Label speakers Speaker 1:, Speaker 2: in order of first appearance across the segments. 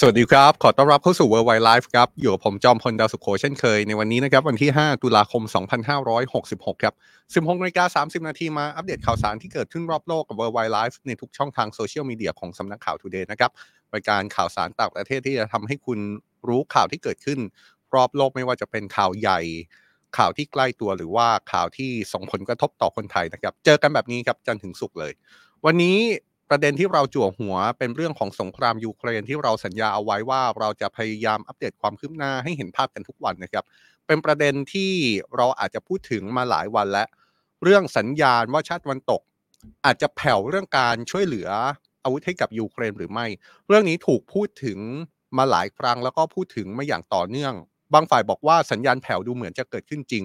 Speaker 1: สวัสดีครับ ขอต้อนรับเข้าสู่ World Wide Life ครับ อยู่กับผมจอมพลดาวสุขโขเช่นเคย ในวันนี้นะครับ วันที่ 5 ตุลาคม 2566 ครับ 16นาฬิกา30 นาทีมาอัปเดตข่าวสารที่เกิดขึ้นรอบโลกกับ World Wide Life ในทุกช่องทางโซเชียลมีเดียของสำนักข่าว Today นะครับรายการข่าวสารต่างประเทศที่จะทำให้คุณรู้ข่าวที่เกิดขึ้น รอบโลกไม่ว่าจะเป็นข่าวใหญ่ ข่าวที่ใกล้ตัวหรือว่าข่าวที่ส่งผลกระทบต่อคนไทยนะครับ เจอกันแบบนี้ครับจันทร์ถึงศุกร์เลย วันนี้ ประเด็นที่เราจั่วหัวเป็นเรื่องของสงครามยูเครนที่เราสัญญาเอาไว้ว่าเราจะพยายามอัปเดตความคืบหน้าให้เห็นภาพกันทุกวันนะครับ เป็นประเด็นที่เราอาจจะพูดถึงมาหลายวันแล้วเรื่องสัญญาณว่าชาติวันตก อาจจะแผ่วเรื่องการช่วยเหลืออาวุธให้กับยูเครนหรือไม่ เรื่องนี้ถูกพูดถึงมาหลายครั้งแล้วก็พูดถึงมาอย่างต่อเนื่อง บางฝ่ายบอกว่าสัญญาณแผ่วดูเหมือนจะเกิดขึ้นจริง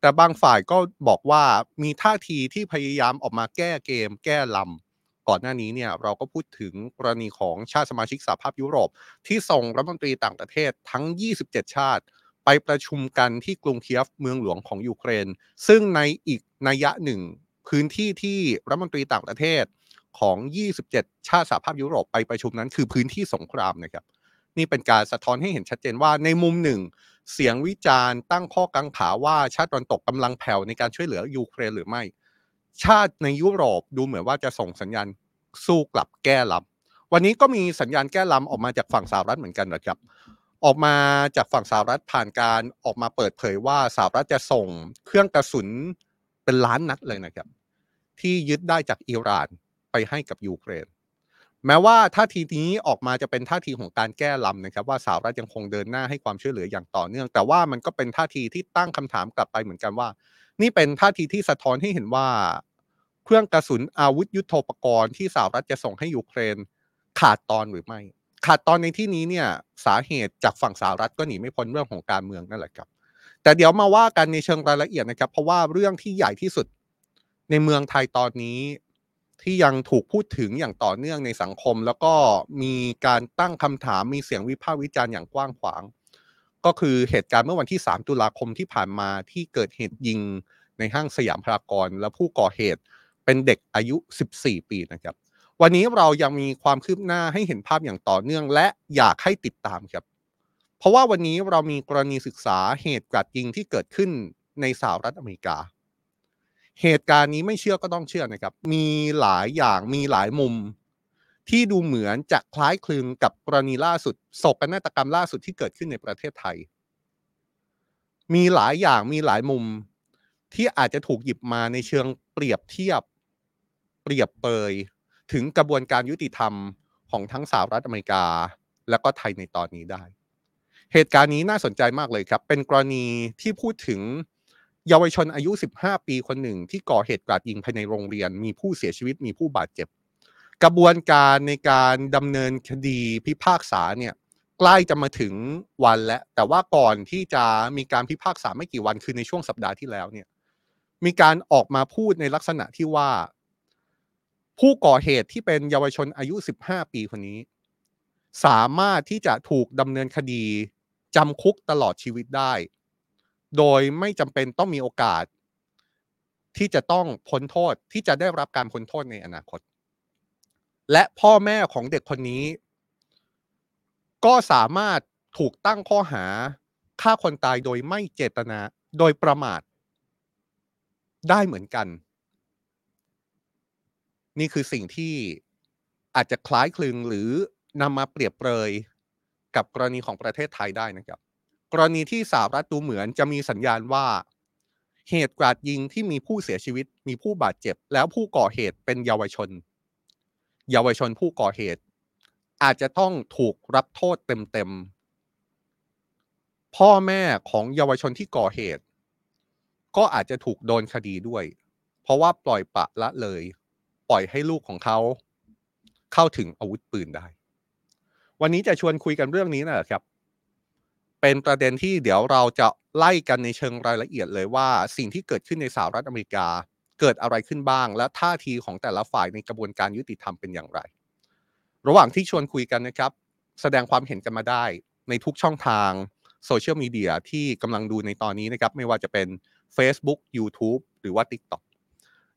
Speaker 1: แต่บางฝ่ายก็บอกว่ามีท่าทีที่พยายามออกมาแก้เกม แก้ลำ ก่อนหน้านี้เนี่ยเราก็พูดถึงกรณีของชาติสมาชิกสหภาพยุโรป ที่ส่งรัฐมนตรีต่างประเทศทั้ง 27 ชาติ ไปประชุมกันที่กรุงเคียฟเมืองหลวงของยูเครน ซึ่งในอีกนัยยะหนึ่ง พื้นที่ที่รัฐมนตรีต่างประเทศของ 27 ชาติสหภาพยุโรปไปประชุมนั้นคือพื้นที่สงครามนะครับ นี่เป็นการสะท้อนให้เห็นชัดเจนว่าในมุมหนึ่ง เสียงวิจารณ์ตั้งข้อกังขาว่าชาติตะวันตกกำลังแผ่วในการช่วยเหลือยูเครนหรือไม่ ชาติในยุโรปดูเหมือนว่าจะส่งสัญญาณสู้กลับแก้ลำวันนี้ก็มีสัญญาณแก้ลำออกมาจากฝั่งสหรัฐเหมือนกันนะครับ ออกมาจากฝั่งสหรัฐผ่านการออกมาเปิดเผยว่าสหรัฐจะส่งเครื่องกระสุนเป็นล้านนัดเลยนะครับ ที่ยึดได้จากอิหร่านไปให้กับยูเครน แม้ว่าท่าทีนี้ออกมาจะเป็นท่าทีของการแก้ลำนะครับ ว่าสหรัฐยังคงเดินหน้าให้ความช่วยเหลืออย่างต่อเนื่อง แต่ว่ามันก็เป็นท่าทีที่ตั้งคำถามกลับไปเหมือนกันว่า นี่เป็นท่าทีที่สะท้อนให้เห็นว่า เครื่องกระสุนอาวุธยุโทโธปกรณ์ที่สหรัฐจะส่งให้ยูเครนขาดตอนหรือไม่ ขาดตอนในที่นี้เนี่ยสาเหตุจากฝั่งสหรัฐก็หนีไม่พ้นเรื่องของการเมืองนั่นแหละครับ แต่เดี๋ยวมาว่ากันในเชิงรายละเอียดนะครับ เพราะว่าเรื่องที่ใหญ่ที่สุดในเมืองไทยตอนนี้ที่ยังถูกพูดถึงอย่างต่อเนื่องในสังคม แล้วก็มีการตั้งคำถามมีเสียงวิพากษ์วิจารณ์อย่างกว้างขวาง ก็คือเหตุการณ์เมื่อวันที่ 3 ตุลาคมที่ผ่านมาที่เกิดเหตุยิงในห้างสยามพารากอนและผู้ก่อเหตุเป็นเด็กอายุ 14 ปีนะครับ วันนี้เรายังมีความคืบหน้าให้เห็นภาพอย่างต่อเนื่อง และอยากให้ติดตามครับ เพราะว่าวันนี้เรามีกรณีศึกษาเหตุการณ์ยิงที่เกิดขึ้นในสหรัฐอเมริกา เหตุการณ์นี้ไม่เชื่อก็ต้องเชื่อนะครับ มีหลายอย่างมีหลายมุม ที่ดูเหมือนจะคล้ายคลึงกับกรณีล่าสุดโศกนาฏกรรมล่าสุดที่เกิดขึ้นในประเทศไทย มีหลายอย่างมีหลายมุมที่อาจจะถูกหยิบมาในเชิงเปรียบเทียบเปรียบเปยถึงกระบวนการยุติธรรมของทั้งสหรัฐอเมริกา และก็ไทยในตอนนี้ได้ เหตุการณ์นี้น่าสนใจมากเลยครับ เป็นกรณีที่พูดถึงเยาวชนอายุ 15 ปีคนหนึ่งที่ก่อเหตุกราดยิงภายในโรงเรียน มีผู้เสียชีวิตมีผู้บาดเจ็บ กระบวนการในการดำเนินคดีพิพากษาเนี่ยใกล้จะมาถึงวันแล้ว แต่ว่าก่อนที่จะมีการพิพากษาไม่กี่วันคือในช่วงสัปดาห์ที่แล้วเนี่ยมีการออกมาพูดในลักษณะที่ว่า ผู้ก่อเหตุที่เป็นเยาวชนอายุ 15 ปีคนนี้ สามารถที่จะถูกดำเนินคดีจำคุกตลอดชีวิตได้ โดยไม่จำเป็นต้องมีโอกาส ที่จะต้องพ้นโทษที่จะได้รับการพ้นโทษในอนาคต และพ่อแม่ของเด็กคนนี้ ก็สามารถถูกตั้งข้อหาฆ่าคนตายโดยไม่เจตนา โดยประมาท ได้เหมือนกัน นี่คือสิ่งที่อาจจะคล้ายคลึงหรือนำมาเปรียบเปรยกับกรณีของประเทศไทยได้นะครับ กรณีที่สหรัฐดูเหมือนจะมีสัญญาณว่า เหตุกราดยิงที่มีผู้เสียชีวิต มีผู้บาดเจ็บ แล้วผู้ก่อเหตุเป็นเยาวชน เยาวชนผู้ก่อเหตุ อาจจะต้องถูกรับโทษเต็มๆ พ่อแม่ของเยาวชนที่ก่อเหตุ ก็อาจจะถูกโดนคดีด้วย เพราะว่าปล่อยปะละเลย ปล่อยให้ลูกของเขาเข้าถึงอาวุธปืนได้ วันนี้จะชวนคุยกันเรื่องนี้นะครับ เป็นประเด็นที่เดี๋ยวเราจะไล่กันในเชิงรายละเอียดเลยว่า สิ่งที่เกิดขึ้นในสหรัฐอเมริกา เกิดอะไรขึ้นบ้าง และท่าทีของแต่ละฝ่ายในกระบวนการยุติธรรมเป็นอย่างไร ระหว่างที่ชวนคุยกันนะครับ แสดงความเห็นกันมาได้ในทุกช่องทางโซเชียลมีเดียที่กำลังดูในตอนนี้นะครับ ไม่ว่าจะเป็น Facebook YouTube หรือว่า TikTok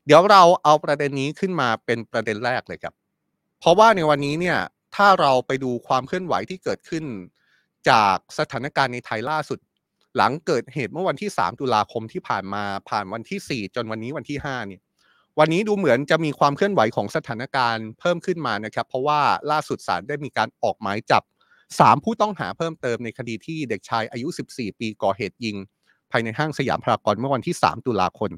Speaker 1: เดี๋ยวเราเอาประเด็นนี้ขึ้นมาเป็นประเด็นแรกเลยครับ เพราะว่าในวันนี้เนี่ยถ้าเราไปดูความเคลื่อนไหวที่เกิดขึ้น จากสถานการณ์ในไทยล่าสุด หลังเกิดเหตุเมื่อวันที่ 3 ตุลาคมที่ผ่านมาผ่านวันที่ 4 จนวันนี้วันที่5เนี่ยวันนี้ดูเหมือนจะมีความเคลื่อนไหวของสถานการณ์เพิ่มขึ้นมานะครับ เพราะว่าล่าสุดศาลได้มีการออกหมายจับ 3 ผู้ต้องหาเพิ่มเติมในคดีที่เด็กชายอายุ 14 ปีก่อเหตุยิง ภายในห้างสยามพารากอนเมื่อวันที่ 3 ตุลาคม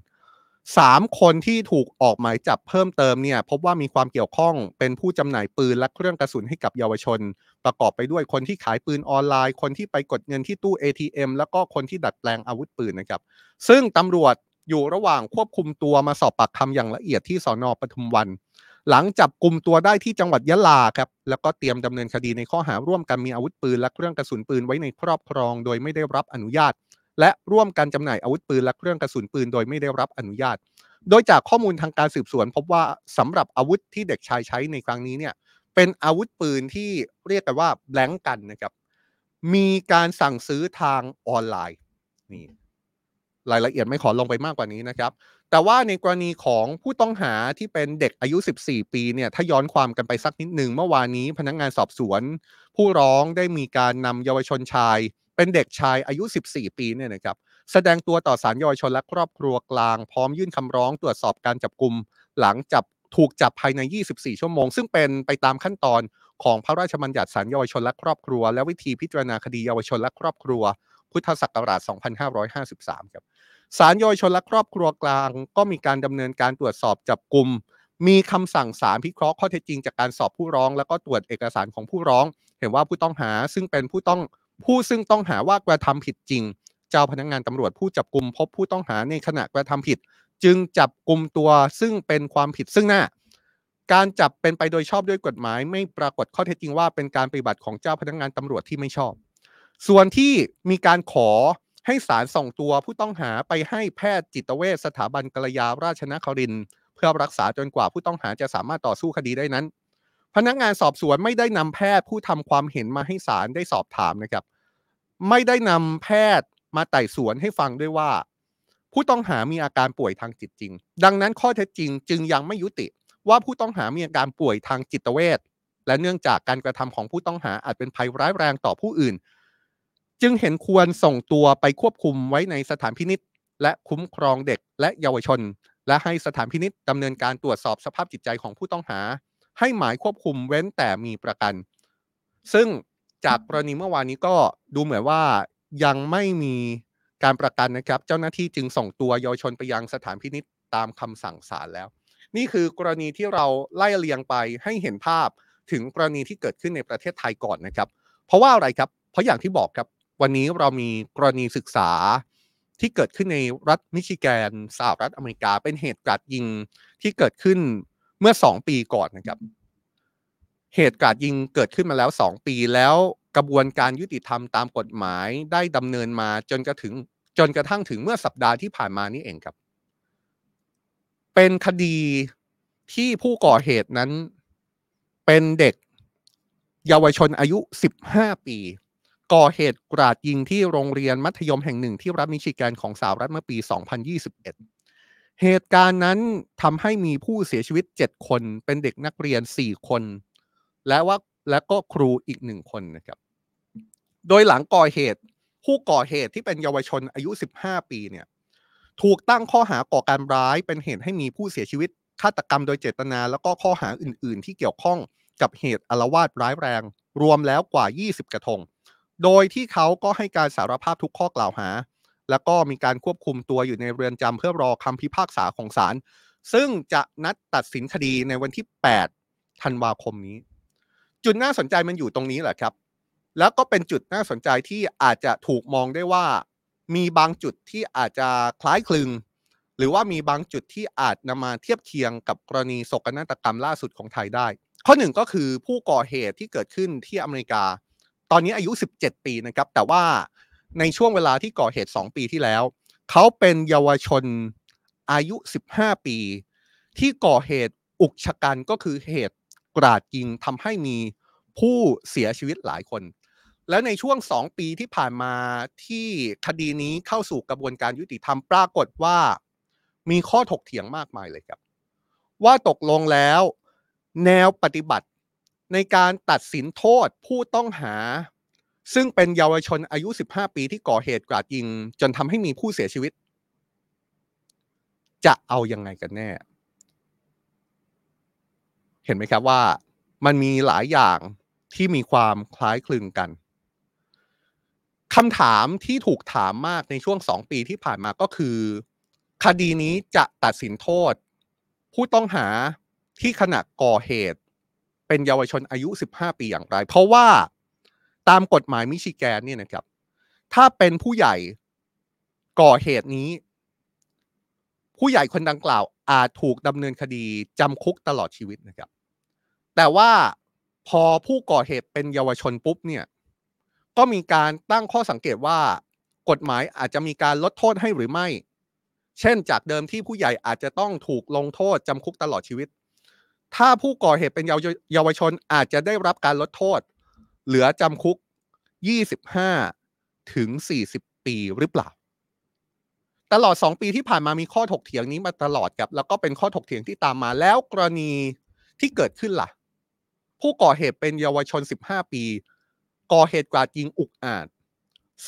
Speaker 1: สามคนที่ถูกออกหมายจับเพิ่มเติมเนี่ยพบว่ามีความเกี่ยวข้องเป็นผู้จำหน่ายปืนและเครื่องกระสุนให้กับเยาวชน ประกอบไปด้วยคนที่ขายปืนออนไลน์ คนที่ไปกดเงินที่ตู้ ATM แล้วก็คนที่ดัดแปลงอาวุธปืนนะครับ ซึ่งตำรวจอยู่ระหว่างควบคุมตัวมาสอบปากคำอย่างละเอียดที่สอนอปทุมวัน หลังจับกลุ่มตัวได้ที่จังหวัดยะลาครับแล้วก็เตรียมดำเนินคดีในข้อหาร่วมกันมีอาวุธปืนและเครื่องกระสุนปืนไว้ในครอบครอง โดยไม่ได้รับอนุญาต และร่วมกันจำหน่ายอาวุธปืนและเครื่องกระสุนปืนโดยไม่ได้รับอนุญาต โดยจากข้อมูลทางการสืบสวน พบว่าสำหรับอาวุธที่เด็กชายใช้ในครั้งนี้เนี่ยเป็นอาวุธปืนที่เรียกกันว่าแบงกันนะครับมีการสั่งซื้อทางออนไลน์นี่รายละเอียดไม่ขอลงไปมากกว่านี้นะครับ แต่ว่าในกรณีของผู้ต้องหาที่เป็นเด็กอายุ 14 ปีเนี่ยถ้าย้อนความกันไปสักนิดหนึ่งเมื่อวานนี้พนักงงานสอบสวน ผู้ร้องได้มีการนำเยาวชนชาย เป็นเด็กชายอายุ 14 ปีเนี่ยนะครับแสดงตัวต่อศาลเยาวชนและครอบครัวกลางพร้อมยื่นคำร้องตรวจสอบการจับกลุ่มหลังจับถูกจับภายใน 24 ชั่วโมง ซึ่งเป็นไปตามขั้นตอนของพระราชบัญญัติศาลเยาวชนและครอบครัว และวิธีพิจารณาคดีเยาวชนและครอบครัว พุทธศักราช 2553 ครับศาลเยาวชนและครอบครัวกลาง ก็มีการดำเนินการตรวจสอบจับกลุ่มมีคำสั่งศาลพิเคราะห์ข้อเท็จจริงจากการสอบผู้ร้อง แล้วก็ตรวจเอกสารของผู้ร้อง เห็นว่าผู้ต้องหาซึ่งเป็นผู้ต้อง ผู้ซึ่งต้องหาว่ากระทำผิดจริง เจ้าพนักงงานตำรวจผู้จับกลุ่มพบผู้ต้องหาในขณะกระทำผิด จึงจับกลุ่มตัวซึ่งเป็นความผิดซึ่งหน้า การจับเป็นไปโดยชอบด้วยกฎหมาย ไม่ปรากฏข้อเท็จจริงว่าเป็นการปฏิบัติของเจ้าพนักงงานตำรวจที่ไม่ชอบ ส่วนที่มีการขอให้ศาลส่งตัวผู้ต้องหาไปให้แพทย์จิตเวชสถาบันกรยาราชนครินเพื่อรักษาจนกว่าผู้ต้องหาจะสามารถต่อสู้คดีได้นั้น พนักงานสอบสวนไม่ได้นำแพทย์ผู้ทำความเห็นมาให้ศาลได้สอบถามนะครับ ไม่ได้นำแพทย์มาไต่สวนให้ฟังด้วยว่า ผู้ต้องหามีอาการป่วยทางจิตจริง ดังนั้นข้อเท็จจริงจึงยังไม่ยุติ ว่าผู้ต้องหามีอาการป่วยทางจิตเวชและเนื่องจากการกระทำของผู้ต้องหาอาจเป็นภัยร้ายแรงต่อผู้อื่น จึงเห็นควรส่งตัวไปควบคุมไว้ในสถานพินิษและคุ้มครองเด็กและเยาวชน และให้สถานพินิษดำเนินการตรวจสอบสภาพจิตใจของผู้ต้องหา ให้หมายควบคุมเว้นแต่มีประกัน ซึ่ง จากกรณีเมื่อวานนี้ก็ดูเหมือนว่ายังไม่มีการประกันนะครับ เจ้าหน้าที่จึงส่งตัวเยาวชนไปยังสถานพินิษตามคำสั่งศาลแล้ว นี่คือกรณีที่เราไล่เลียงไปให้เห็นภาพถึงกรณีที่เกิดขึ้นในประเทศไทยก่อนนะครับ เพราะว่าอะไรครับ เพราะอย่างที่บอกครับ วันนี้เรามีกรณีศึกษาที่เกิดขึ้นในรัฐมิชิแกนสหรัฐอเมริกา เป็นเหตุการณ์ยิงที่เกิดขึ้นเมื่อ 2 ปีก่อนนะครับ เหตุการณ์ยิงเกิดขึ้นมาแล้ว 2 ปีแล้วกระบวนการยุติธรรมตามกฎหมายได้ดำเนินมาจนกระถึงจนกระทั่งถึงเมื่อสัปดาห์ที่ผ่านมานี่เองครับ เป็นคดีที่ผู้ก่อเหตุนั้นเป็นเด็กเยาวชนอายุ 15 ปี ก่อเหตุกราดยิงที่โรงเรียนมัธยมแห่งหนึ่งที่รัฐมิชิแกนของสหรัฐเมื่อปี 2021 เหตุการณ์นั้นทำให้มีผู้เสียชีวิต 7 คน เป็นเด็กนักเรียน 4 คน และว่าและก็ครูอีกหนึ่งคนนะครับ โดยหลังก่อเหตุ ผู้ก่อเหตุที่เป็นเยาวชนอายุ 15 ปีเนี่ยถูกตั้งข้อหาก่อการร้ายเป็นเหตุให้มีผู้เสียชีวิตฆาตกรรมโดยเจตนา แล้วก็ข้อหาอื่น ๆ ที่เกี่ยวข้องกับเหตุอารวาสร้ายแรง รวมแล้วกว่า 20 กระทง โดยที่เขาก็ให้การสารภาพทุกข้อกล่าวหา แล้วก็มีการควบคุมตัวอยู่ในเรือนจำเพื่อรอคำพิพากษาของศาลซึ่งจะนัดตัดสินคดีในวันที่ 8 ธันวาคมนี้ จุดน่าสนใจมันอยู่ตรงนี้แหละครับ แล้วก็เป็นจุดน่าสนใจที่อาจจะถูกมองได้ว่า มีบางจุดที่อาจจะคล้ายคลึง หรือว่ามีบางจุดที่อาจนำมาเทียบเคียงกับกรณีโศกนาฏกรรมล่าสุดของไทยได้ ข้อหนึ่งก็คือผู้ก่อเหตุที่เกิดขึ้นที่อเมริกา ตอนนี้อายุ 17 ปีนะครับ แต่ว่าในช่วงเวลาที่ก่อเหตุ 2 ปีที่แล้ว เขาเป็นเยาวชนอายุ 15 ปี ที่ก่อเหตุอุกชะกันก็คือเหตุ กราดยิงทำให้มีผู้เสียชีวิตหลายคน และในช่วงสองปีที่ผ่านมาที่คดีนี้เข้าสู่กระบวนการยุติธรรมปรากฏว่า มีข้อถกเถียงมากมายเลยครับ ว่าตกลงแล้ว แนวปฏิบัติในการตัดสินโทษผู้ต้องหา ซึ่งเป็นเยาวชนอายุ 15 ปีที่ก่อเหตุกราดยิง จนทำให้มีผู้เสียชีวิต จะเอายังไงกันแน่ เห็นไหมครับว่ามันมีหลายอย่างที่มีความคล้ายคลึงกันคำถามที่ถูกถามมากในช่วงสองปีที่ผ่านมาก็คือ คดีนี้จะตัดสินโทษ ผู้ต้องหาที่ขณะก่อเหตุ เป็นเยาวชนอายุ 15 ปีอย่างไร เพราะว่าตามกฎหมายมิชิแกนเนี่ยนะครับ ถ้าเป็นผู้ใหญ่ก่อเหตุนี้ ผู้ใหญ่คนดังกล่าวอาจถูกดำเนินคดีจำคุกตลอดชีวิตนะครับ แต่ว่าพอผู้ก่อเหตุเป็นเยาวชนปุ๊บเนี่ยก็มีการตั้งข้อสังเกตว่ากฎหมายอาจจะมีการลดโทษให้หรือไม่ เช่นจากเดิมที่ผู้ใหญ่อาจจะต้องถูกลงโทษจำคุกตลอดชีวิต ถ้าผู้ก่อเหตุเป็นเยาวชนอาจจะได้รับการลดโทษ เหลือจำคุก 25 ถึง 40 ปีหรือเปล่า ตลอด 2 ปีที่ผ่านมามีข้อถกเถียงนี้มาตลอดครับ แล้วก็เป็นข้อถกเถียงที่ตามมาแล้วกรณีที่เกิดขึ้นล่ะ ผู้ก่อเหตุเป็นเยาวชน 15 ปี ก่อเหตุกราดยิงอุกอาจ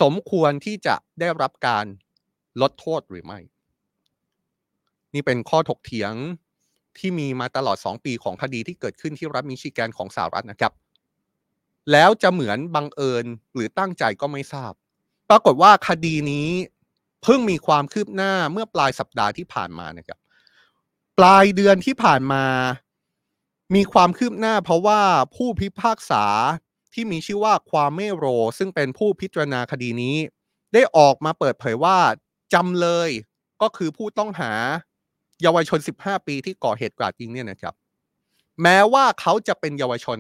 Speaker 1: สมควรที่จะได้รับการลดโทษหรือไม่ นี่เป็นข้อถกเถียงที่มีมาตลอด 2 ปีของคดีที่เกิดขึ้นที่รัฐมิชิแกนของสหรัฐนะครับ แล้วจะเหมือนบังเอิญหรือตั้งใจก็ไม่ทราบ ปรากฏว่าคดีนี้ เพิ่งมีความคืบหน้าเมื่อปลายสัปดาห์ที่ผ่านมานะครับ ปลายเดือนที่ผ่านมา มีความคืบหน้าเพราะว่าผู้พิพากษาที่มีชื่อว่าความเมโร ซึ่งเป็นผู้พิจารณาคดีนี้ ได้ออกมาเปิดเผยว่าจำเลยก็คือผู้ต้องหาเยาวชน 15 ปีที่ก่อเหตุกราดยิงเนี่ยนะครับ แม้ว่าเขาจะเป็นเยาวชน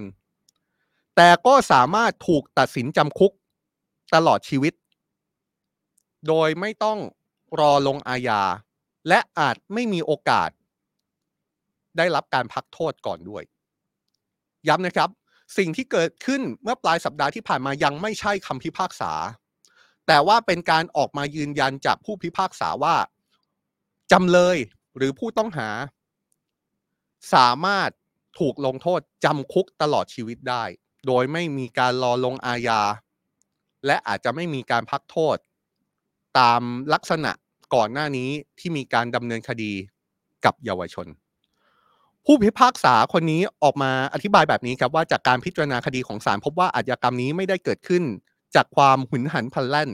Speaker 1: แต่ก็สามารถถูกตัดสินจำคุกตลอดชีวิต โดยไม่ต้องรอลงอาญา และอาจไม่มีโอกาส ได้รับการพักโทษก่อนด้วย ย้ำนะครับ สิ่งที่เกิดขึ้นเมื่อปลายสัปดาห์ที่ผ่านมายังไม่ใช่คำพิพากษา แต่ว่าเป็นการออกมายืนยันจากผู้พิพากษาว่าจำเลยหรือผู้ต้องหา สามารถถูกลงโทษจำคุกตลอดชีวิตได้ โดยไม่มีการรอลงอาญาและอาจจะไม่มีการพักโทษ ตามลักษณะก่อนหน้านี้ที่มีการดำเนินคดีกับเยาวชน ผู้พิพากษาคนนี้ออกมาอธิบายแบบนี้ครับว่าจากการพิจารณาคดีของศาลพบว่าอาชญากรรมนี้ไม่ได้เกิดขึ้น จากความหุนหันพลันแล่น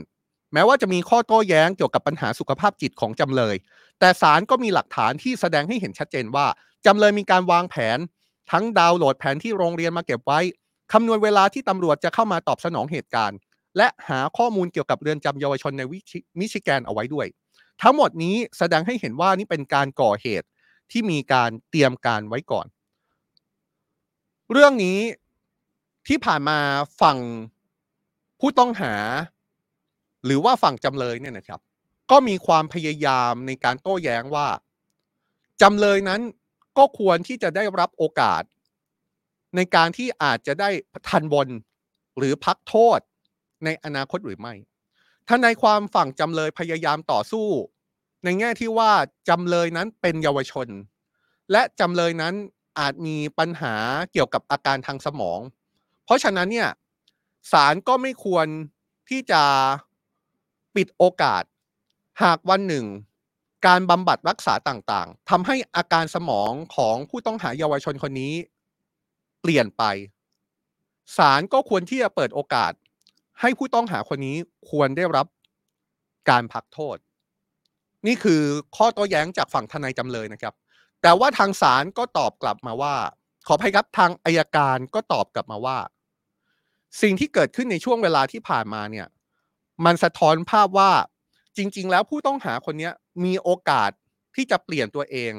Speaker 1: แม้ว่าจะมีข้อโต้แย้งเกี่ยวกับปัญหาสุขภาพจิตของจำเลย แต่ศาลก็มีหลักฐานที่แสดงให้เห็นชัดเจนว่าจำเลยมีการวางแผน ทั้งดาวน์โหลดแผนที่โรงเรียนมาเก็บไว้คำนวณเวลาที่ตำรวจจะเข้ามาตอบสนองเหตุการณ์ และหาข้อมูลเกี่ยวกับเรือนจำเยาวชนในมิชิแกนเอาไว้ด้วย ทั้งหมดนี้แสดงให้เห็นว่านี่เป็นการก่อเหตุที่มีการเตรียมการไว้ก่อน เรื่องนี้ที่ผ่านมาฝั่งผู้ต้องหา หรือว่าฝั่งจำเลยเนี่ยนะครับ ก็มีความพยายามในการโต้แย้งว่าจำเลยนั้นก็ควรที่จะได้รับโอกาส ในการที่อาจจะได้ทันบนหรือพักโทษ ในอนาคตหรือไม่ท่านในความฝั่งจำเลยพยายามต่อสู้ ในแง่ที่ว่าจำเลยนั้นเป็นเยาวชน และจำเลยนั้นอาจมีปัญหาเกี่ยวกับอาการทางสมอง เพราะฉะนั้นเนี่ยศาลก็ไม่ควรที่จะปิดโอกาส หากวันหนึ่ง การบำบัดรักษาต่างๆทำให้อาการสมองของผู้ต้องหาเยาวชนคนนี้ เปลี่ยนไปศาลก็ควรที่จะเปิดโอกาส ให้ผู้ต้องหาคนนี้ควรได้รับการพักโทษ นี่คือข้อโต้แย้งจากฝั่งทนายจำเลยนะครับ แต่ว่าทางศาลก็ตอบกลับมาว่า ขออภัยครับทางอายการก็ตอบกลับมาว่า สิ่งที่เกิดขึ้นในช่วงเวลาที่ผ่านมาเนี่ย มันสะท้อนภาพว่าจริง ๆ แล้วผู้ต้องหาคนนี้มีโอกาสที่จะเปลี่ยนตัวเอง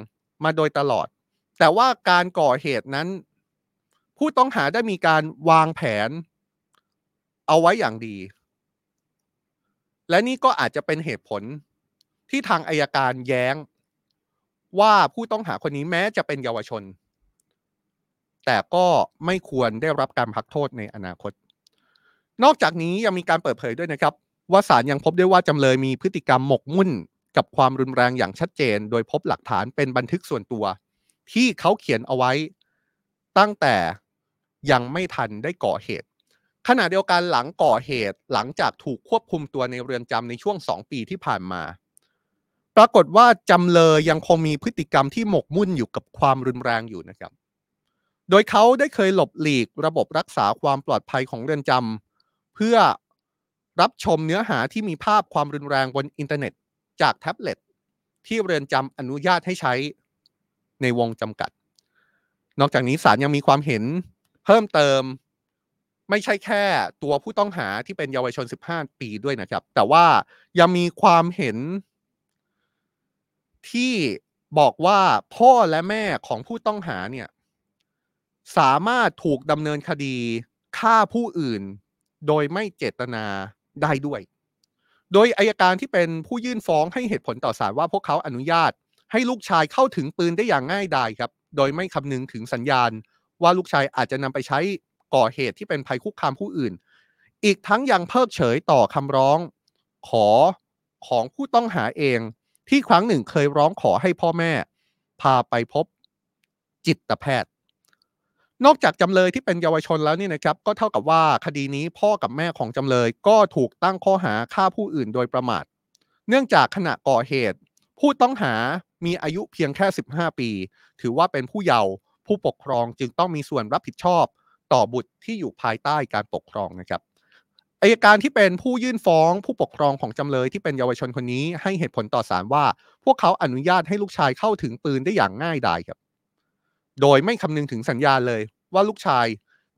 Speaker 1: มาโดยตลอด แต่ว่าการก่อเหตุนั้น ผู้ต้องหาได้มีการวางแผน เอาไว้อย่างดี และนี่ก็อาจจะเป็นเหตุผลที่ทางอายการแย้ง ว่าผู้ต้องหาคนนี้แม้จะเป็นเยาวชน แต่ก็ไม่ควรได้รับการพักโทษในอนาคต นอกจากนี้ยังมีการเปิดเผยด้วยนะครับ ว่าศาลยังพบได้ว่าจำเลยมีพฤติกรรมหมกมุ่นกับความรุนแรงอย่างชัดเจน โดยพบหลักฐานเป็นบันทึกส่วนตัว ที่เขาเขียนเอาไว้ตั้งแต่ยังไม่ทันได้ก่อเหตุ ขณะเดียวกันหลังก่อเหตุหลังจากถูกควบคุมตัวในเรือนจำในช่วงสองปีที่ผ่านมา ปรากฏว่าจำเลยยังคงมีพฤติกรรมที่หมกมุ่นอยู่กับความรุนแรงอยู่นะครับ โดยเขาได้เคยหลบหลีกระบบรักษาความปลอดภัยของเรือนจำเพื่อรับชมเนื้อหาที่มีภาพความรุนแรงบนอินเทอร์เน็ต จากแท็บเล็ตที่เรือนจำอนุญาตให้ใช้ในวงจำกัด นอกจากนี้ศาลยังมีความเห็นเพิ่มเติม ไม่ใช่แค่ตัวผู้ต้องหาที่เป็นเยาวชน 15 ปีด้วยนะครับ แต่ว่ายังมีความเห็นที่บอกว่าพ่อและแม่ของผู้ต้องหาเนี่ยสามารถถูกดำเนินคดีฆ่าผู้อื่น โดยไม่เจตนาได้ด้วย โดยอายการที่เป็นผู้ยื่นฟ้องให้เหตุผลต่อศาลว่าพวกเขาอนุญาต ให้ลูกชายเข้าถึงปืนได้อย่างง่ายดายครับ โดยไม่คำนึงถึงสัญญาณ ว่าลูกชายอาจจะนำไปใช้ ก่อเหตุที่เป็นภัยคุกคามผู้อื่น อีกทั้งยังเพิกเฉยต่อคำร้องขอของผู้ต้องหาเองที่ครั้งหนึ่งเคยร้องขอให้พ่อแม่ พาไปพบจิตแพทย์ นอกจากจำเลยที่เป็นเยาวชนแล้วนี่นะครับ ก็เท่ากับว่าคดีนี้พ่อกับแม่ของจำเลยก็ถูกตั้งข้อหาฆ่าผู้อื่นโดยประมาท เนื่องจากขณะก่อเหตุ ผู้ต้องหามีอายุเพียงแค่ 15 ปี ถือว่าเป็นผู้เยาว์ผู้ปกครองจึงต้องมีส่วนรับผิดชอบ ต่อบุตรที่อยู่ภายใต้การปกครองนะครับอายการที่เป็นผู้ยื่นฟ้องผู้ปกครองของจำเลยที่เป็นเยาวชนคนนี้ให้เหตุผลต่อศาลว่า พวกเขาอนุญาตให้ลูกชายเข้าถึงปืนได้อย่างง่ายดายครับ โดยไม่คำนึงถึงสัญญาเลยว่าลูกชาย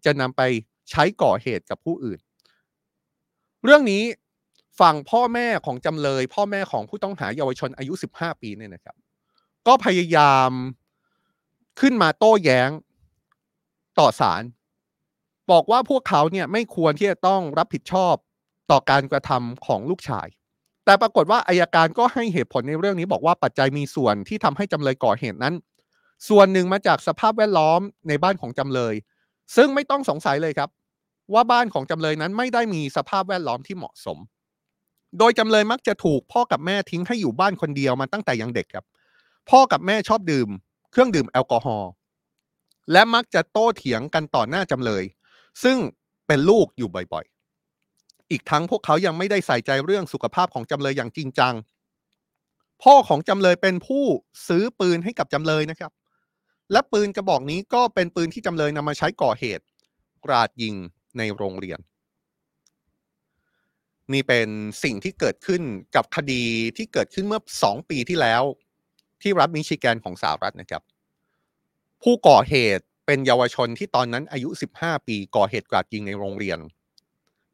Speaker 1: จะนำไปใช้ก่อเหตุกับผู้อื่น เรื่องนี้ฝั่งพ่อแม่ของจำเลย พ่อแม่ของผู้ต้องหาเยาวชนอายุ 15 ปีเนี่ยนะครับ ก็พยายามขึ้นมาโต้แย้งต่อศาล บอกว่าพวกเขาเนี่ยไม่ควรที่จะต้องรับผิดชอบต่อการกระทำของลูกชาย แต่ปรากฏว่าอายการก็ให้เหตุผลในเรื่องนี้บอกว่าปัจจัยมีส่วนที่ทำให้จำเลยก่อเหตุนั้น ส่วนหนึ่งมาจากสภาพแวดล้อมในบ้านของจำเลย ซึ่งไม่ต้องสงสัยเลยครับ ว่าบ้านของจำเลยนั้นไม่ได้มีสภาพแวดล้อมที่เหมาะสม โดยจำเลยมักจะถูกพ่อกับแม่ทิ้งให้อยู่บ้านคนเดียวมาตั้งแต่ยังเด็กครับ พ่อกับแม่ชอบดื่ม เครื่องดื่มแอลกอฮอล์และมักจะโต้เถียงกันต่อหน้าจำเลย ซึ่งเป็นลูกอยู่บ่อยๆ อีกทั้งพวกเขายังไม่ได้ใส่ใจเรื่องสุขภาพของจำเลยอย่างจริงจัง พ่อของจำเลยเป็นผู้ซื้อปืนให้กับจำเลยนะครับ และปืนกระบอกนี้ก็เป็นปืนที่จำเลยนำมาใช้ก่อเหตุ กราดยิงในโรงเรียน นี่เป็นสิ่งที่เกิดขึ้นกับคดีที่เกิดขึ้นเมื่อสองปีที่แล้ว ที่รัฐมิชิแกนของสหรัฐนะครับ ผู้ก่อเหตุ เป็นเยาวชนที่ตอนนั้นอายุ 15 ปีก่อเหตุกราดยิงในโรงเรียน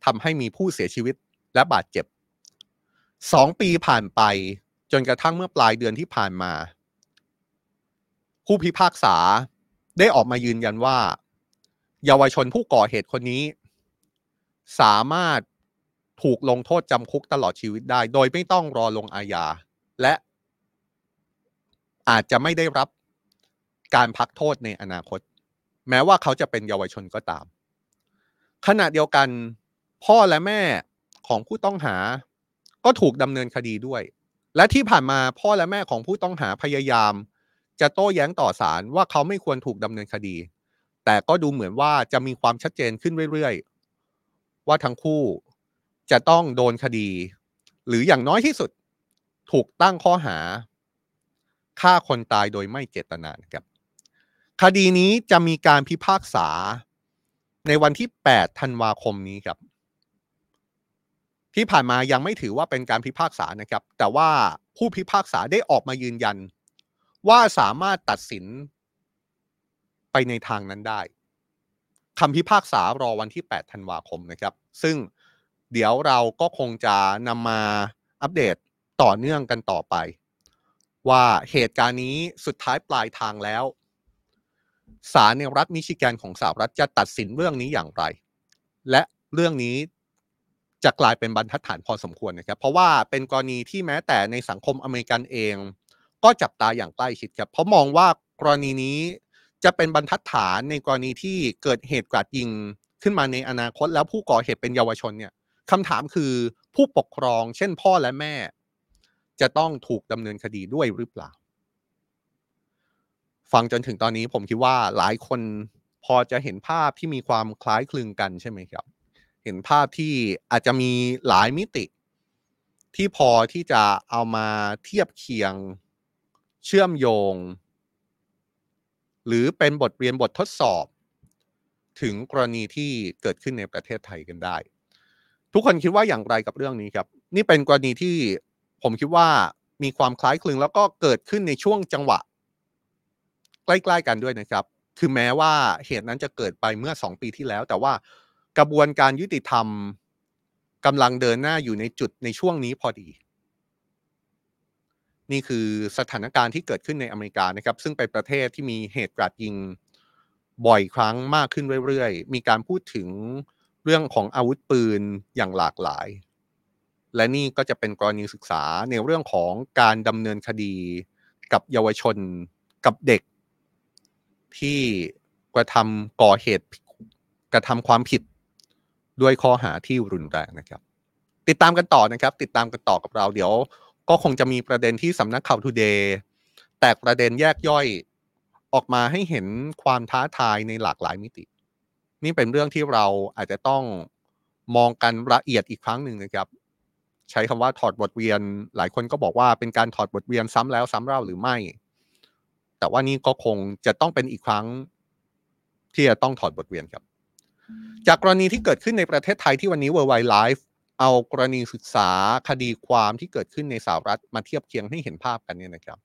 Speaker 1: ทำให้มีผู้เสียชีวิตและบาดเจ็บสองปีผ่านไปจนกระทั่งเมื่อปลายเดือนที่ผ่านมา ผู้พิพากษาได้ออกมายืนยันว่า เยาวชนผู้ก่อเหตุคนนี้ สามารถถูกลงโทษจำคุกตลอดชีวิตได้ โดยไม่ต้องรอลงอาญาและอาจจะไม่ได้รับการพักโทษในอนาคต แม้ว่าเขาจะเป็นเยาวชนก็ตาม ขณะเดียวกันพ่อและแม่ของผู้ต้องหา ก็ถูกดำเนินคดีด้วย และที่ผ่านมาพ่อและแม่ของผู้ต้องหาพยายาม จะโต้แย้งต่อศาลว่าเขาไม่ควรถูกดำเนินคดี แต่ก็ดูเหมือนว่าจะมีความชัดเจนขึ้นเรื่อยๆ ว่าทั้งคู่จะต้องโดนคดี หรืออย่างน้อยที่สุด ถูกตั้งข้อหาฆ่าคนตายโดยไม่เจตนาครับ คดีนี้จะมีการพิพากษาในวันที่ 8 ธันวาคมนี้ครับ ที่ผ่านมายังไม่ถือว่าเป็นการพิพากษานะครับ แต่ว่าผู้พิพากษาได้ออกมายืนยัน ว่าสามารถตัดสินไปในทางนั้นได้คำพิพากษารอวันที่ 8 ธันวาคมนะครับ ซึ่งเดี๋ยวเราก็คงจะนำมาอัปเดตต่อเนื่องกันต่อไป ว่าเหตุการณ์นี้สุดท้ายปลายทางแล้ว ศาลในรัฐมิชิแกนของสหรัฐจะตัดสินเรื่องนี้อย่างไร และเรื่องนี้จะกลายเป็นบรรทัดฐานพอสมควรนะครับ เพราะว่าเป็นกรณีที่แม้แต่ในสังคมอเมริกันเอง ก็จับตาอย่างใกล้ชิดครับ เพราะมองว่ากรณีนี้จะเป็นบรรทัดฐานในกรณีที่เกิดเหตุกราดยิงขึ้นมาในอนาคตแล้วผู้ก่อเหตุเป็นเยาวชนเนี่ยคำถามคือผู้ปกครอง เช่นพ่อและแม่ จะต้องถูกดำเนินคดีด้วยหรือเปล่า ฟังจนถึงตอนนี้ผมคิดว่าหลายคนพอจะเห็นภาพที่มีความคล้ายคลึงกันใช่ไหมครับ เห็นภาพที่อาจจะมีหลายมิติ ที่พอที่จะเอามาเทียบเคียงเชื่อมโยง หรือเป็นบทเรียนบททดสอบ ถึงกรณีที่เกิดขึ้นในประเทศไทยกันได้ ทุกคนคิดว่าอย่างไรกับเรื่องนี้ครับ นี่เป็นกรณีที่ผมคิดว่ามีความคล้ายคลึงแล้วก็เกิดขึ้นในช่วงจังหวะ ล้ ๆ กันด้วยนะครับ คือแม้ว่าเหตุนั้นจะเกิดไปเมื่อสองปีที่แล้ว แต่ว่ากระบวนการยุติธรรมกำลังเดินหน้าอยู่ในจุดในช่วงนี้พอดี นี่คือสถานการณ์ที่เกิดขึ้นในอเมริกานะครับ ซึ่งเป็นประเทศที่มีเหตุการาดยิงบ่อยครั้งมากขึ้นเรื่อยๆ มีการพูดถึงเรื่องของอาวุธปืนอย่างหลากหลาย และนี่ก็จะเป็นกรณีศึกษาในเรื่องของการดำเนินคดีกับเยาวชนกับเด็ก ที่กระทำก่อเหตุกระทำความผิดด้วยข้อหาที่รุนแรงนะครับ ติดตามกันต่อนะครับ ติดตามกันต่อกับเราเดี๋ยว ก็คงจะมีประเด็นที่สำนักข่าวทูเดย์แตกประเด็นแยกย่อยออกมาให้เห็นความท้าทายในหลากหลายมิติ นี่เป็นเรื่องที่เราอาจจะต้องมองกันละเอียดอีกครั้งหนึ่งนะครับ ใช้คำว่าถอดบทเรียน หลายคนก็บอกว่าเป็นการถอดบทเรียนซ้ำแล้วซ้ำเล่าหรือไม่ แต่ว่านี่ก็คงจะต้องเป็นอีกครั้งที่จะต้องถอดบทเรียนครับ จากกรณีที่เกิดขึ้นในประเทศไทยที่วันนี้ World Wide Life เอากรณีศึกษาคดีความที่เกิดขึ้นในสหรัฐมาเทียบเคียงให้เห็นภาพกันเนี่ยนะครับ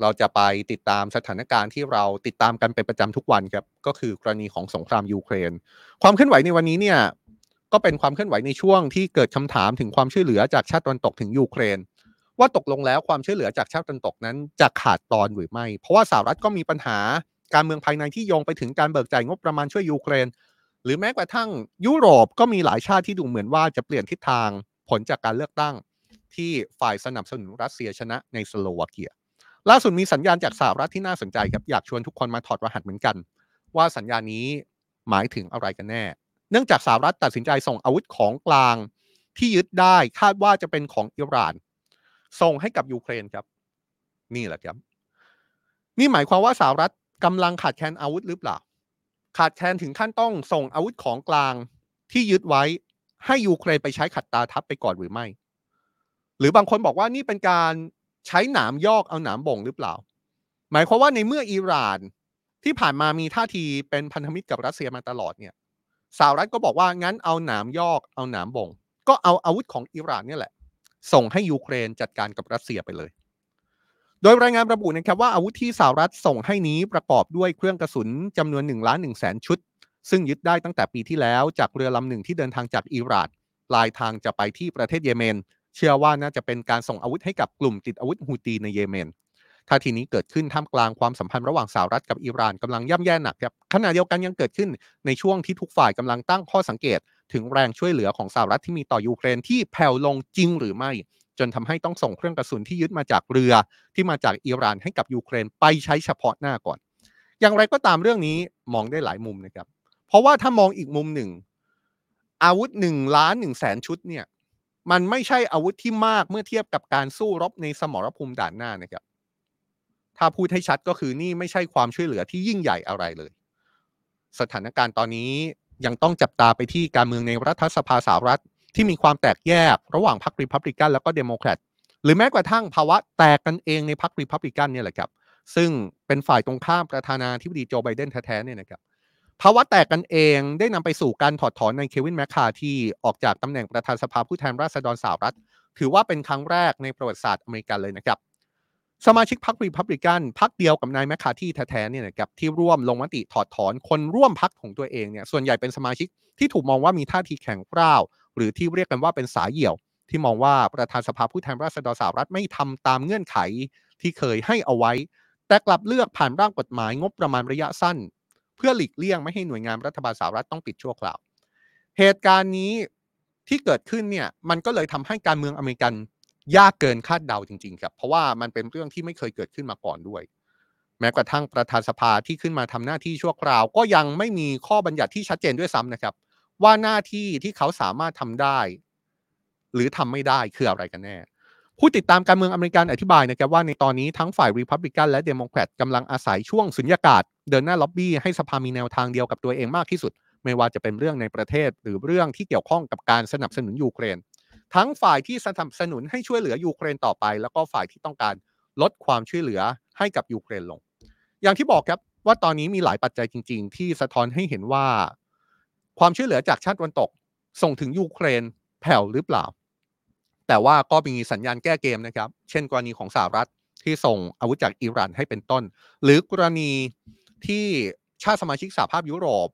Speaker 1: เราจะไปติดตามสถานการณ์ที่เราติดตามกันเป็นประจำทุกวันครับ ก็คือกรณีของสงครามยูเครน ความเคลื่อนไหวในวันนี้เนี่ยก็เป็นความเคลื่อนไหวในช่วงที่เกิดคำถามถึงความช่วยเหลือจากชาติตะวันตกถึงยูเครน ว่าตกลงแล้วความช่วยเหลือจากชาติตะวันตกนั้นจะขาดตอนหรือไม่ เพราะว่าสหรัฐก็มีปัญหาการเมืองภายในที่โยงไปถึงการเบิกจ่ายงบประมาณช่วยยูเครน หรือแม้กระทั่งยุโรปก็มีหลายชาติที่ดูเหมือนว่าจะเปลี่ยนทิศทางผลจากการเลือกตั้งที่ฝ่ายสนับสนุนรัสเซียชนะในสโลวาเกีย ล่าสุดมีสัญญาณจากสหรัฐที่น่าสนใจครับอยากชวนทุกคนมาถอดรหัสเหมือนกัน ว่าสัญญาณนี้หมายถึงอะไรกันแน่ เนื่องจากสหรัฐตัดสินใจส่งอาวุธของกลางที่ยึดได้คาดว่าจะเป็นของอิหร่าน ส่งให้กับยูเครนครับ นี่แหละครับ นี่หมายความว่าสหรัฐกำลังขาดแคลนอาวุธหรือเปล่า ขาดแคลนถึงขั้นต้องส่งอาวุธของกลางที่ยึดไว้ให้ยูเครนไปใช้ขัดตาทัพไปก่อนหรือไม่ หรือบางคนบอกว่านี่เป็นการใช้หนามยอกเอาหนามบ่งหรือเปล่า หมายความว่าในเมื่ออิหร่านที่ผ่านมามีท่าทีเป็นพันธมิตรกับรัสเซียมาตลอดเนี่ยสหรัฐก็บอกว่างั้นเอาหนามยอกเอาหนามบ่ง ก็เอาอาวุธของอิหร่านเนี่ยแหละ ส่งให้ยูเครนจัดการกับรัสเซียไปเลย โดยรายงานระบุนะครับว่าอาวุธที่สหรัฐส่งให้นี้ประกอบด้วยเครื่องกระสุนจำนวน1ล้าน1แสนชุด ซึ่งยึดได้ตั้งแต่ปีที่แล้วจากเรือลำหนึ่งที่เดินทางจากอิหร่านปลายทางจะไปที่ประเทศเยเมน เชื่อว่าน่าจะเป็นการส่งอาวุธให้กับกลุ่มติดอาวุธฮูตีในเยเมนท่าทีนี้เกิดขึ้นท่ามกลางความสัมพันธ์ระหว่างสหรัฐกับอิหร่านกำลังย่ำแย่หนักครับขณะเดียวกันยังเกิดขึ้นในช่วงที่ทุกฝ่ายกำลังตั้งข้อสังเกต ถึงแรงช่วยเหลือของสหรัฐที่มีต่อยูเครนที่แผ่วลงจริงหรือไม่ จนทำให้ต้องส่งเครื่องกระสุนที่ยึดมาจากเรือที่มาจากอิหร่านให้กับยูเครนไปใช้เฉพาะหน้าก่อน อย่างไรก็ตามเรื่องนี้มองได้หลายมุมนะครับ เพราะว่าถ้ามองอีกมุมหนึ่ง อาวุธหนึ่งล้านหนึ่งแสนชุดเนี่ยมันไม่ใช่อาวุธที่มากเมื่อเทียบกับการสู้รบในสมรภูมิด่านหน้านะครับ ถ้าพูดให้ชัดก็คือนี่ไม่ใช่ความช่วยเหลือที่ยิ่งใหญ่อะไรเลย สถานการณ์ตอนนี้ ยังต้องจับตาไปที่การเมืองในรัฐสภาสหรัฐ ที่มีความแตกแยกระหว่างพรรครีพับลิกันแล้วก็เดโมแครตหรือแม้กระทั่งภาวะแตกกันเองในพรรครีพับลิกันเนี่ยแหละครับซึ่งเป็นฝ่ายตรงข้ามประธานาธิบดีโจไบเดนแท้ๆเนี่ยนะครับภาวะแตกกันเองได้นำไปสู่การถอดถอนนายเควินแมคคาร์ธีออกจากตำแหน่งประธานสภาผู้แทนราษฎรสหรัฐ ถือว่าเป็นครั้งแรกในประวัติศาสตร์อเมริกันเลยนะครับ สมาชิกพรรครีพับลิกันพรรคเดียวกับนายแมคคาที่แท้ๆเนี่ยนะครับที่ร่วมลงมติถอดถอนคนร่วมพรรคของตัวเองเนี่ยส่วนใหญ่เป็นสมาชิกที่ถูกมองว่ามีท่าทีแข็งกร้าว หรือที่เรียกกันว่าเป็นสายเหี่ยว ที่มองว่าประธานสภาผู้แทนราษฎรสหรัฐไม่ทำตามเงื่อนไขที่เคยให้เอาไว้ แต่กลับเลือกผ่านร่างกฎหมายงบประมาณระยะสั้น เพื่อหลีกเลี่ยงไม่ให้หน่วยงานรัฐบาลสหรัฐต้องปิดชั่วคราว เหตุการณ์นี้ที่เกิดขึ้นเนี่ยมันก็เลยทำให้การเมืองอเมริกัน ยากเกินคาดเดาจริง ๆ ครับ เพราะว่ามันเป็นเรื่องที่ไม่เคยเกิดขึ้นมาก่อนด้วย แม้กระทั่งประธานสภาที่ขึ้นมาทำหน้าที่ชั่วคราว ก็ยังไม่มีข้อบัญญัติที่ชัดเจนด้วยซ้ำนะครับ ว่าหน้าที่ที่เขาสามารถทำได้ หรือทำไม่ได้คืออะไรกันแน่ผู้ติดตามการเมืองอเมริกันอธิบายนะครับว่าในตอนนี้ทั้งฝ่ายรีพับลิกันและเดโมแครตกำลังอาศัยช่วงสุญญากาศ เดินหน้าล็อบบี้ให้สภามีแนวทางเดียวกับตัวเองมากที่สุด ไม่ว่าจะเป็นเรื่องในประเทศ หรือเรื่องที่เกี่ยวข้องกับการสนับสนุนยูเครน ทั้งฝ่ายที่สนับสนุนให้ช่วยเหลือยูเครนต่อไป แล้วก็ฝ่ายที่ต้องการลดความช่วยเหลือให้กับยูเครนลง อย่างที่บอกครับว่าตอนนี้มีหลายปัจจัยจริง ๆ ที่สะท้อนให้เห็นว่า ความช่วยเหลือจากชาติตะวันตก ส่งถึงยูเครนแผ่วหรือเปล่า แต่ว่าก็มีสัญญาณแก้เกมนะครับ เช่นกรณีของสหรัฐที่ส่งอาวุธจากอิหร่านให้เป็นต้น หรือกรณีที่ชาติสมาชิกสหภาพยุโรป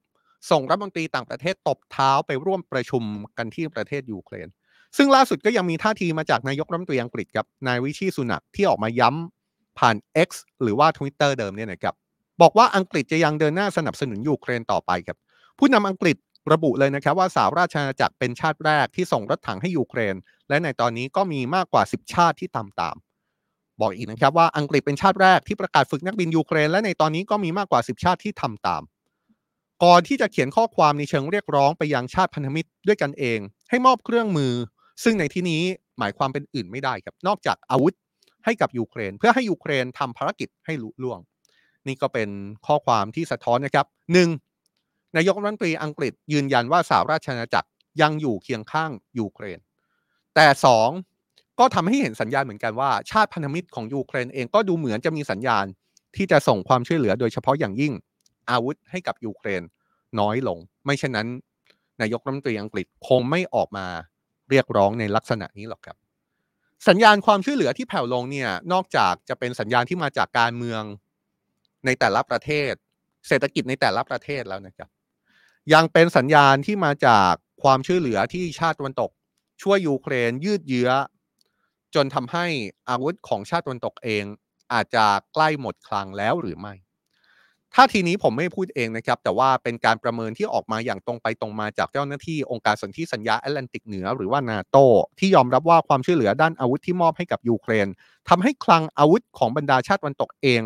Speaker 1: ส่งรัฐมนตรีต่างประเทศตบเท้าไปร่วมประชุมกันที่ประเทศยูเครน ซึ่งล่าสุดก็ยังมีท่าทีมาจากนายกรัฐมนตรีอังกฤษครับนายวิชีสุนักที่ออกมาย้ำผ่าน X หรือว่า Twitter เดิมเนี่ยนะครับบอกว่าอังกฤษจะยังเดินหน้าสนับสนุนยูเครนต่อไปครับ ผู้นำอังกฤษระบุเลยนะครับว่าสหราชอาณาจักรเป็นชาติแรกที่ส่งรถถังให้ยูเครน และในตอนนี้ก็มีมากกว่า 10 ชาติที่ตามตาม บอกอีกนะครับว่าอังกฤษเป็นชาติแรกที่ประกาศฝึกนักบินยูเครน และในตอนนี้ก็มีมากกว่า 10 ชาติที่ทำตาม ก่อนที่จะเขียนข้อความในเชิงเรียกร้องไปยังชาติพันธมิตรด้วยกันเอง ให้มอบเครื่องมือ ซึ่งในที่นี้หมายความเป็นอื่นไม่ได้ครับ นอกจากอาวุธให้กับยูเครน เพื่อให้ยูเครนทำภารกิจให้ลุล่วง นี่ก็เป็นข้อความที่สะท้อนนะครับซึ่งนายกรัฐมนตรีอังกฤษยืนยันว่าสหราชอาณาจักรยังอยู่เคียงข้างยูเครน แต่สองก็ทำให้เห็นสัญญาณเหมือนกันว่า ชาติพันธมิตรของยูเครนเองก็ดูเหมือนจะมีสัญญาณที่จะส่งความช่วยเหลือโดยเฉพาะอย่างยิ่งอาวุธให้กับยูเครนน้อยลง ไม่เช่นนั้น นายกรัฐมนตรีอังกฤษคงไม่ออกมา เรียกร้องในลักษณะนี้หรอกครับ สัญญาณความช่วยเหลือที่แผ่วลงเนี่ยนอกจากจะเป็นสัญญาณที่มาจากการเมืองในแต่ละประเทศ เศรษฐกิจในแต่ละประเทศแล้วนะครับ ยังเป็นสัญญาณที่มาจากความช่วยเหลือที่ชาติตะวันตก ช่วยยูเครนยืดเยื้อ จนทำให้อาวุธของชาติตะวันตกเองอาจจะใกล้หมดคลังแล้วหรือไม่ ถ้าทีนี้ผมไม่พูดเองนะครับ แต่ว่าเป็นการประเมินที่ออกมาอย่างตรงไปตรงมาจากเจ้าหน้าที่องค์การสนธิสัญญาแอตแลนติกเหนือหรือว่านาโตที่ยอมรับว่าความช่วยเหลือด้านอาวุธที่มอบให้กับยูเครนทำให้คลังอาวุธของบรรดาชาติวันตกเอง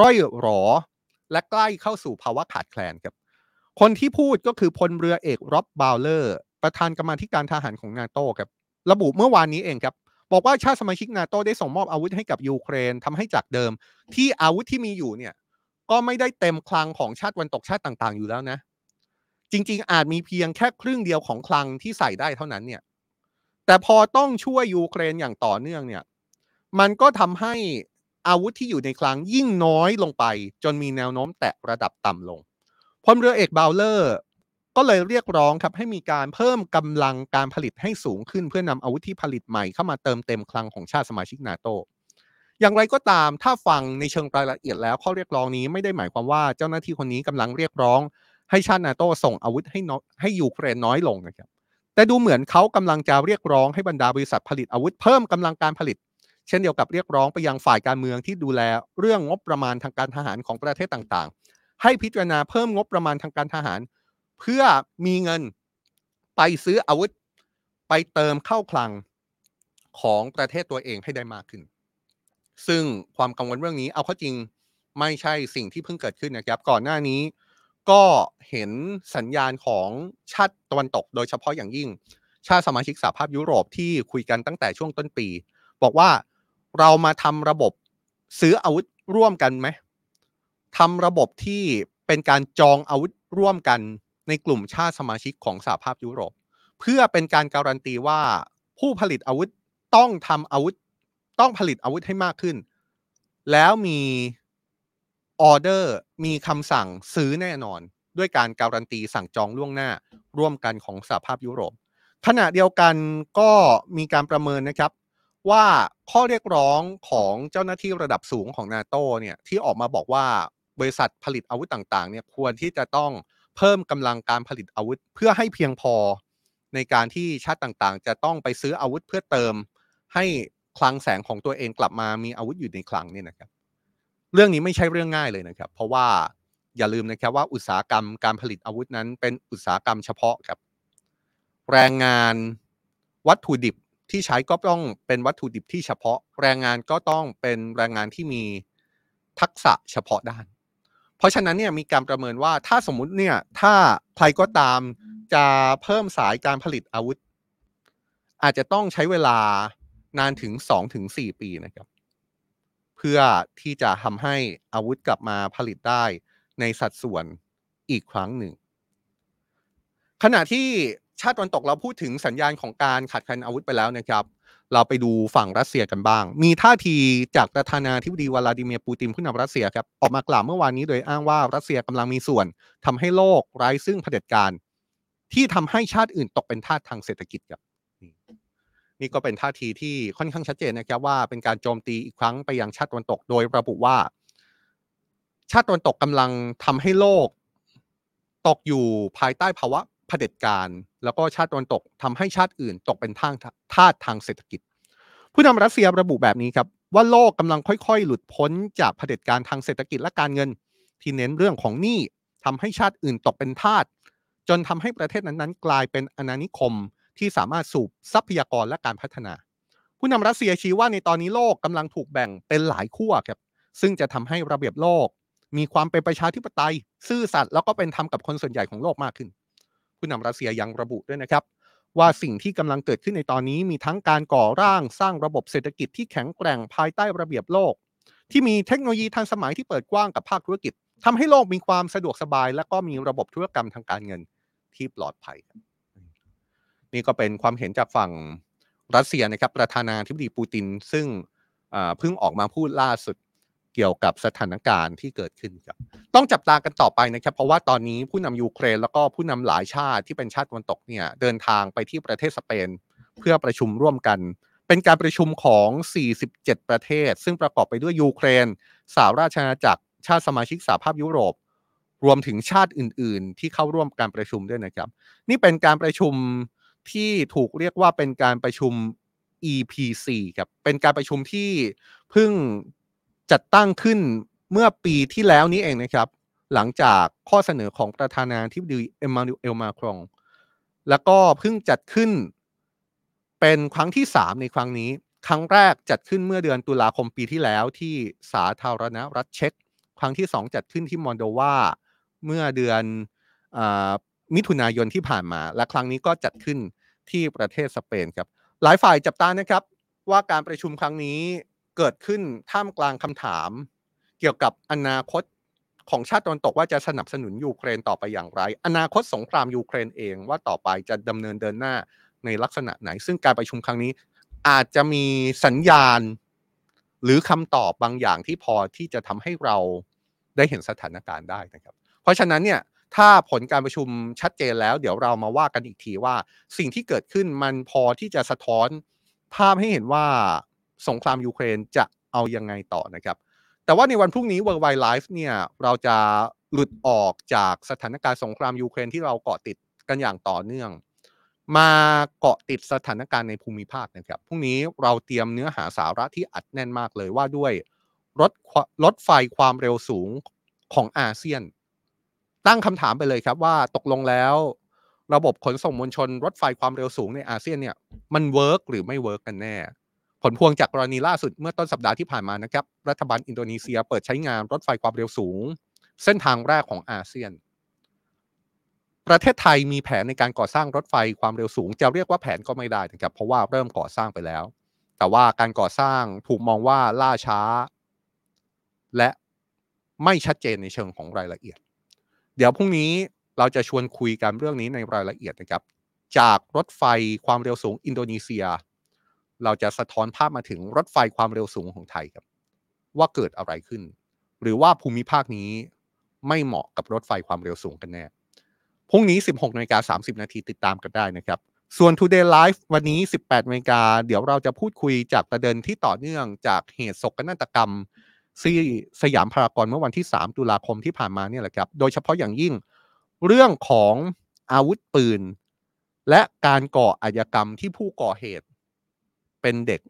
Speaker 1: ร่อยหรอ และใกล้เข้าสู่ภาวะขาดแคลนครับ คนที่พูดก็คือพลเรือเอกร็อบบาวเออร์ ประธานกรรมาธิการทหารของนาโตครับ ระบุเมื่อวานนี้เองครับบอกว่าชาติสมาชิกนาโตได้ส่งมอบอาวุธให้กับยูเครนทำให้จากเดิม ที่อาวุธที่มีอยู่เนี่ย ก็ไม่ได้เต็มคลังของชาติตะวันตกชาติต่างๆ อยู่แล้วนะ จริง ๆ อาจมีเพียงแค่ครึ่งเดียวของคลังที่ใส่ได้เท่านั้นเนี่ย แต่พอต้องช่วยยูเครนอย่างต่อเนื่องเนี่ย มันก็ทำให้อาวุธที่อยู่ในคลังยิ่งน้อยลงไป จนมีแนวโน้มแตะระดับต่ำลงพลเรือเอกบาวเลอร์ก็เลยเรียกร้องครับให้มีการเพิ่มกำลังการผลิตให้สูงขึ้น เพื่อนำอาวุธที่ผลิตใหม่เข้ามาเติมเต็มคลังของชาติสมาชิกนาโต อย่างไรก็ตามถ้าฟังในเชิงรายละเอียดแล้วข้อเรียกร้องนี้ไม่ได้หมายความว่าเจ้าหน้าที่คนนี้กำลังเรียกร้อง ให้ชาตินาโตส่งอาวุธให้ให้ยูเครนน้อยลงนะครับแต่ดูเหมือนเขากำลังจะเรียกร้องให้บรรดาบริษัทผลิตอาวุธเพิ่มกำลังการผลิต เช่นเดียวกับเรียกร้องไปยังฝ่ายการเมืองที่ดูแลเรื่องงบประมาณทางการทหารของประเทศต่างๆ ให้พิจารณาเพิ่มงบประมาณทางการทหาร เพื่อมีเงินไปซื้ออาวุธไปเติมเข้าคลังของประเทศตัวเองให้ได้มากขึ้น ซึ่งความกังวลเรื่องนี้เอาเข้าจริงไม่ใช่สิ่งที่เพิ่งเกิดขึ้นนะครับ ก่อนหน้านี้ก็เห็นสัญญาณของชาติตะวันตก โดยเฉพาะอย่างยิ่ง ชาติสมาชิกสหภาพยุโรปที่คุยกันตั้งแต่ช่วงต้นปี บอกว่าเรามาทำระบบซื้ออาวุธร่วมกันไหมทำระบบที่เป็นการจองอาวุธร่วมกันในกลุ่มชาติสมาชิกของสหภาพยุโรป เพื่อเป็นการการันตีว่าผู้ผลิตอาวุธต้องทำอาวุธ ต้องผลิตอาวุธให้มากขึ้น แล้วมีออเดอร์มีคำสั่งซื้อแน่นอน ด้วยการการันตีสั่งจองล่วงหน้าร่วมกันของสหภาพยุโรป ขณะเดียวกันก็มีการประเมินนะครับว่าข้อเรียกร้องของเจ้าหน้าที่ระดับสูงของนาโตเนี่ยที่ออกมาบอกว่าบริษัทผลิตอาวุธต่างๆเนี่ยควรที่จะต้องเพิ่มกำลังการผลิตอาวุธเพื่อให้เพียงพอ ในการที่ชาติต่างๆ จะต้องไปซื้ออาวุธเพื่อเติมให้ คลังแสงของตัวเองกลับมามีอาวุธอยู่ในคลังเนี่ยนะครับ เรื่องนี้ไม่ใช่เรื่องง่ายเลยนะครับ เพราะว่าอย่าลืมนะครับว่าอุตสาหกรรมการผลิตอาวุธนั้นเป็นอุตสาหกรรมเฉพาะครับ แรงงานวัตถุดิบที่ใช้ก็ต้องเป็นวัตถุดิบที่เฉพาะ แรงงานก็ต้องเป็นแรงงานที่มีทักษะเฉพาะด้าน เพราะฉะนั้นเนี่ยมีการประเมินว่าถ้าสมมุติเนี่ยถ้าใครก็ตามจะเพิ่มสายการผลิตอาวุธ อาจจะต้องใช้เวลา นานถึง2-4ปีนะครับ เพื่อที่จะทำให้อาวุธกลับมาผลิตได้ในสัดส่วนอีกครั้งหนึ่ง ขณะที่ชาติตะวันตกเราพูดถึงสัญญาณของการขัดขันอาวุธไปแล้วนะครับ เราไปดูฝั่งรัสเซียกันบ้าง มีท่าทีจากประธานาธิบดีวลาดิเมียร์ปูตินผู้นำรัสเซียครับออกมากล่าวเมื่อวานนี้โดยอ้างว่ารัสเซียกำลังมีส่วนทำให้โลกไร้ซึ่งเผด็จการ ที่ทำให้ชาติอื่นตกเป็นทาสทางเศรษฐกิจครับ นี่ก็เป็นท่าทีที่ค่อนข้างชัดเจนนะครับว่าเป็นการโจมตีอีกครั้งไปยังชาติตะวันตก โดยระบุว่า ชาติตะวันตกกำลังทำให้โลก ตกอยู่ภายใต้ภาวะเผด็จการ แล้วก็ชาติตะวันตกทำให้ชาติอื่น ตกเป็นทางทาสทางเศรษฐกิจ ผู้นำรัสเซียระบุแบบนี้ครับว่าโลกกำลังค่อย ๆ หลุดพ้นจากเผด็จการทางเศรษฐกิจและการเงิน ที่เน้นเรื่องของหนี้ทำให้ชาติอื่นตกเป็นทาสจนทำให้ประเทศนั้นๆ กลายเป็นอาณานิคม ที่สามารถสูบทรัพยากรและการพัฒนา ผู้นำรัสเซียชี้ว่าในตอนนี้โลกกำลังถูกแบ่งเป็นหลายขั้วครับซึ่งจะทำให้ระเบียบโลก มีความเป็นประชาธิปไตย ซื่อสัตย์แล้วก็เป็นธรรมกับคนส่วนใหญ่ของโลกมากขึ้น ผู้นำรัสเซียยังระบุด้วยนะครับ ว่าสิ่งที่กำลังเกิดขึ้นในตอนนี้มีทั้งการก่อร่างสร้างระบบเศรษฐกิจที่แข็งแกร่งภายใต้ระเบียบโลก ที่มีเทคโนโลยีทันสมัยที่เปิดกว้างกับภาคธุรกิจทำให้โลกมีความสะดวกสบาย และก็มีระบบธุรกรรมทางการเงินที่ปลอดภัย นี่ก็เป็นความเห็นจากฝั่งรัสเซียนะครับประธานาธิบดีปูติน ซึ่งเพิ่งออกมาพูดล่าสุดเกี่ยวกับสถานการณ์ที่เกิดขึ้นครับต้องจับตากันต่อไปนะครับ เพราะว่าตอนนี้ผู้นำยูเครนแล้วก็ผู้นำหลายชาติที่เป็นชาติตะวันตกเนี่ยเดินทางไปที่ประเทศสเปน เพื่อประชุมร่วมกัน เป็นการประชุมของ 47 ประเทศ ซึ่งประกอบไปด้วยยูเครนสหราชอาณาจักรชาติสมาชิกสหภาพยุโรป รวมถึงชาติอื่น ๆ ที่เข้าร่วมการประชุมด้วยนะครับ นี่เป็นการประชุม ที่ถูกเรียกว่าเป็นการประชุม EPC ครับ เป็นการประชุมที่เพิ่งจัดตั้งขึ้นเมื่อปีที่แล้วนี้เองนะครับ หลังจากข้อเสนอของประธานาธิบดีเอ็มมานูเอลมาครอง แล้วก็เพิ่งจัดขึ้นเป็นครั้งที่ 3 ในครั้งนี้ ครั้งแรกจัดขึ้นเมื่อเดือนตุลาคมปีที่แล้วที่สาธารณรัฐเช็กครั้งที่ 2 จัดขึ้นที่มอนโดวาเมื่อเดือนอมิถุนายนที่ผ่านมา และครั้งนี้ก็จัดขึ้น ที่ประเทศสเปนครับ หลายฝ่ายจับตานะครับ ว่าการประชุมครั้งนี้เกิดขึ้นท่ามกลางคำถาม เกี่ยวกับอนาคตของชาติตะวันตกว่าจะสนับสนุนยูเครนต่อไปอย่างไร อนาคตสงครามยูเครนเองว่าต่อไปจะดำเนินเดินหน้าในลักษณะไหน ซึ่งการประชุมครั้งนี้ อาจจะมีสัญญาณ หรือคำตอบบางอย่างที่พอที่จะทำให้เราได้เห็นสถานการณ์ได้นะครับ เพราะฉะนั้นเนี่ย ถ้าผลการประชุมชัดเจนแล้ว เดี๋ยวเรามาว่ากันอีกทีว่า สิ่งที่เกิดขึ้นมันพอที่จะสะท้อนภาพให้เห็นว่าสงครามยูเครนจะเอายังไงต่อนะครับ แต่ว่าในวันพรุ่งนี้ World Wide Life เนี่ยเราจะหลุดออกจากสถานการณ์สงครามยูเครนที่เราเกาะติดกันอย่างต่อเนื่อง มาเกาะติดสถานการณ์ในภูมิภาคนะครับพรุ่งนี้เราเตรียมเนื้อหาสาระที่อัดแน่นมากเลยว่าด้วยรถรถไฟความเร็วสูงของอาเซียน ตั้งคำถามไปเลยครับว่าตกลงแล้ว ระบบขนส่งมวลชนรถไฟความเร็วสูงในอาเซียนเนี่ย มัน work หรือไม่ work กันแน่ ผลพวงจากกรณีล่าสุดเมื่อต้นสัปดาห์ที่ผ่านมานะครับ รัฐบาลอินโดนีเซียเปิดใช้งานรถไฟความเร็วสูง เส้นทางแรกของอาเซียน ประเทศไทยมีแผนในการก่อสร้างรถไฟความเร็วสูง จะเรียกว่าแผนก็ไม่ได้นะครับเพราะว่าเริ่มก่อสร้างไปแล้ว แต่ว่าการก่อสร้างถูกมองว่าล่าช้า และไม่ชัดเจนในเชิงของรายละเอียด เดี๋ยวพรุ่งนี้เราจะชวนคุยกันเรื่องนี้ในรายละเอียดนะครับ จากรถไฟความเร็วสูงอินโดนีเซีย เราจะสะท้อนภาพมาถึงรถไฟความเร็วสูงของไทยครับ ว่าเกิดอะไรขึ้น หรือว่าภูมิภาคนี้ไม่เหมาะกับรถไฟความเร็วสูงกันแน่พรุ่งนี้ 16นาฬิกา30 นาทีติดตามกันได้นะครับ ส่วน Today Live วันนี้ 18นาฬิกาเดี๋ยวเราจะพูดคุยจากประเด็นที่ต่อเนื่องจากเหตุศกนาฏกรรม ที่สยามพารากอนเมื่อวันที่ 3 ตุลาคมที่ผ่านมาเนี่ยแหละครับ โดยเฉพาะอย่างยิ่งเรื่องของอาวุธปืน และการก่ออาชญากรรมที่ผู้ก่อเหตุเป็นเด็ก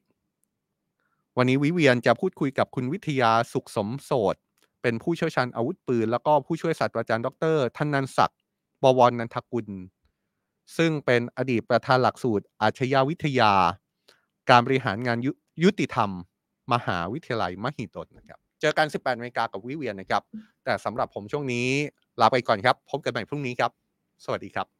Speaker 1: วันนี้วิเวียนจะพูดคุยกับคุณวิทยาสุขสมโสดเป็นผู้เชี่ยวชาญอาวุธปืน แล้วก็ผู้ช่วยศาสตราจารย์ดรธนันศักดิ์บวรนันทกุล ซึ่งเป็นอดีตประธานหลักสูตรอาชญาวิทยา การบริหารงานยยุติธรรม มหาวิทยาลัยมหิดลนะครับ เจอกัน 18นาฬิกากับวิเวียนนะครับ แต่สำหรับผมช่วงนี้ลาไปก่อนครับ พบกันใหม่พรุ่งนี้ครับ สวัสดีครับ